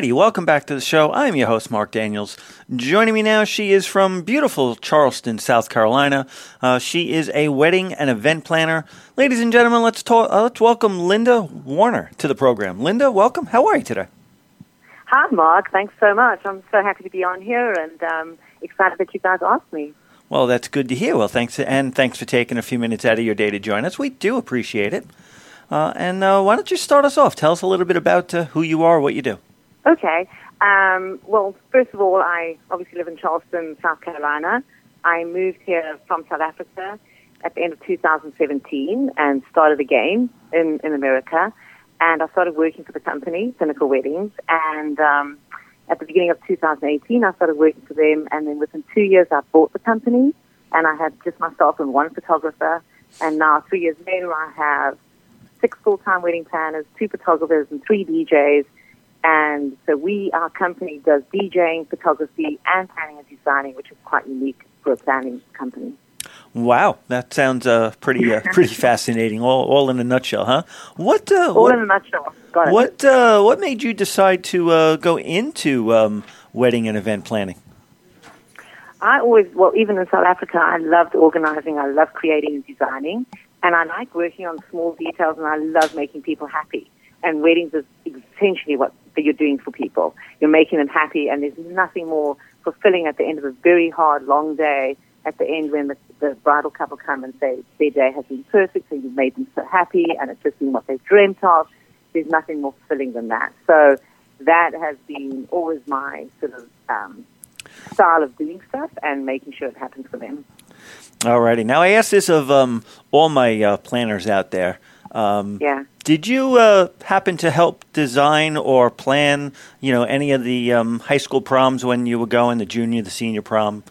Alrighty, welcome back to the show. I'm your host, Mark Daniels. Joining me now, she is from beautiful Charleston, South Carolina. Uh, she is a wedding and event planner. Ladies and gentlemen, let's talk. Uh, let's welcome Linda Warner to the program. Linda, welcome. How are you today? Hi, Mark. Thanks so much. I'm so happy to be on here and um, excited that you guys asked me. Well, that's good to hear. Well, thanks, and thanks for taking a few minutes out of your day to join us. We do appreciate it. Uh, and uh, why don't you start us off? Tell us a little bit about uh, who you are, what you do. Okay. Um, well, first of all, I obviously live in Charleston, South Carolina. I moved here from South Africa at the end of 2017 and started again in, in America. And I started working for the company, Pinnacle Weddings. And um, at the beginning of 2018, I started working for them. And then within two years, I bought the company. And I had just myself and one photographer. And now, three years later, I have six full-time wedding planners, two photographers, and three DJs and so we, our company does DJing, photography, and planning and designing, which is quite unique for a planning company. Wow, that sounds uh, pretty uh, pretty fascinating. All, all in a nutshell, huh? What? Uh, all what, in a nutshell. Got it. What? Uh, what made you decide to uh, go into um, wedding and event planning? I always, well, even in South Africa, I loved organizing. I loved creating and designing, and I like working on small details, and I love making people happy. And weddings is essentially what that you're doing for people. You're making them happy, and there's nothing more fulfilling at the end of a very hard, long day. At the end, when the, the bridal couple come and say their day has been perfect, and you've made them so happy, and it's just been what they've dreamt of. There's nothing more fulfilling than that. So that has been always my sort of um, style of doing stuff and making sure it happens for them. Alrighty. Now I ask this of um, all my uh, planners out there. Um, yeah. Did you uh, happen to help design or plan, you know, any of the um, high school proms when you were going, the junior, the senior prom?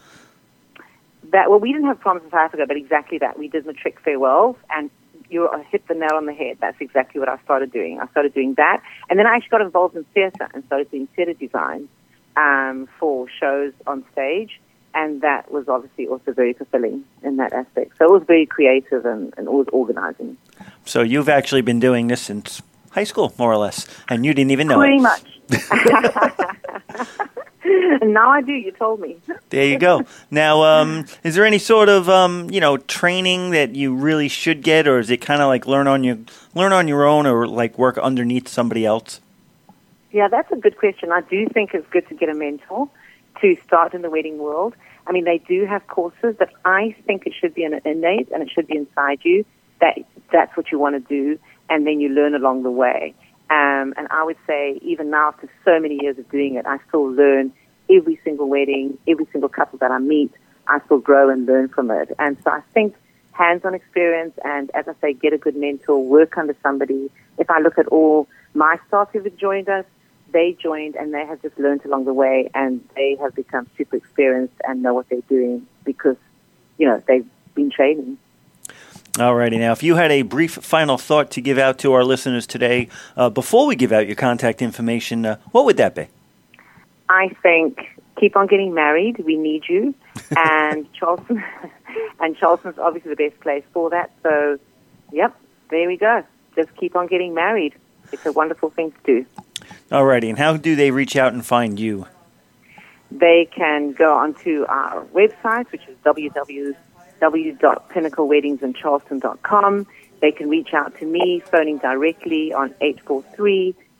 That well, we didn't have proms in South Africa, but exactly that. We did matric farewells, and you hit the nail on the head. That's exactly what I started doing. I started doing that, and then I actually got involved in theatre and started doing theatre design um, for shows on stage and that was obviously also very fulfilling in that aspect. So it was very creative and, and always organizing. So you've actually been doing this since high school, more or less, and you didn't even know Pretty it. much. now I do. You told me. There you go. Now, um, is there any sort of um, you know training that you really should get, or is it kind of like learn on your learn on your own, or like work underneath somebody else? Yeah, that's a good question. I do think it's good to get a mentor to start in the wedding world. I mean, they do have courses, but I think it should be an innate and it should be inside you that that's what you want to do, and then you learn along the way. Um, and I would say, even now, after so many years of doing it, I still learn every single wedding, every single couple that I meet. I still grow and learn from it. And so I think hands-on experience, and as I say, get a good mentor, work under somebody. If I look at all my staff who've joined us, they joined and they have just learned along the way and they have become super experienced and know what they're doing because, you know, they've been training. Alrighty, now if you had a brief final thought to give out to our listeners today, uh, before we give out your contact information, uh, what would that be? I think keep on getting married. We need you, and Charleston, and Charleston's obviously the best place for that. So, yep, there we go. Just keep on getting married. It's a wonderful thing to do. Alrighty, and how do they reach out and find you? They can go onto our website, which is www.pinnacleweddingsandcharleston.com. They can reach out to me, phoning directly on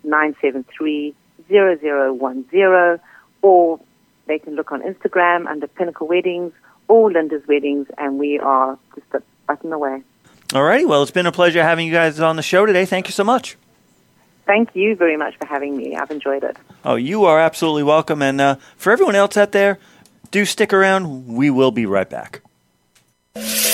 843-973-0010, or they can look on Instagram under Pinnacle Weddings or Linda's Weddings, and we are just a button away. Alrighty, well, it's been a pleasure having you guys on the show today. Thank you so much. Thank you very much for having me. I've enjoyed it. Oh, you are absolutely welcome. And uh, for everyone else out there, do stick around. We will be right back.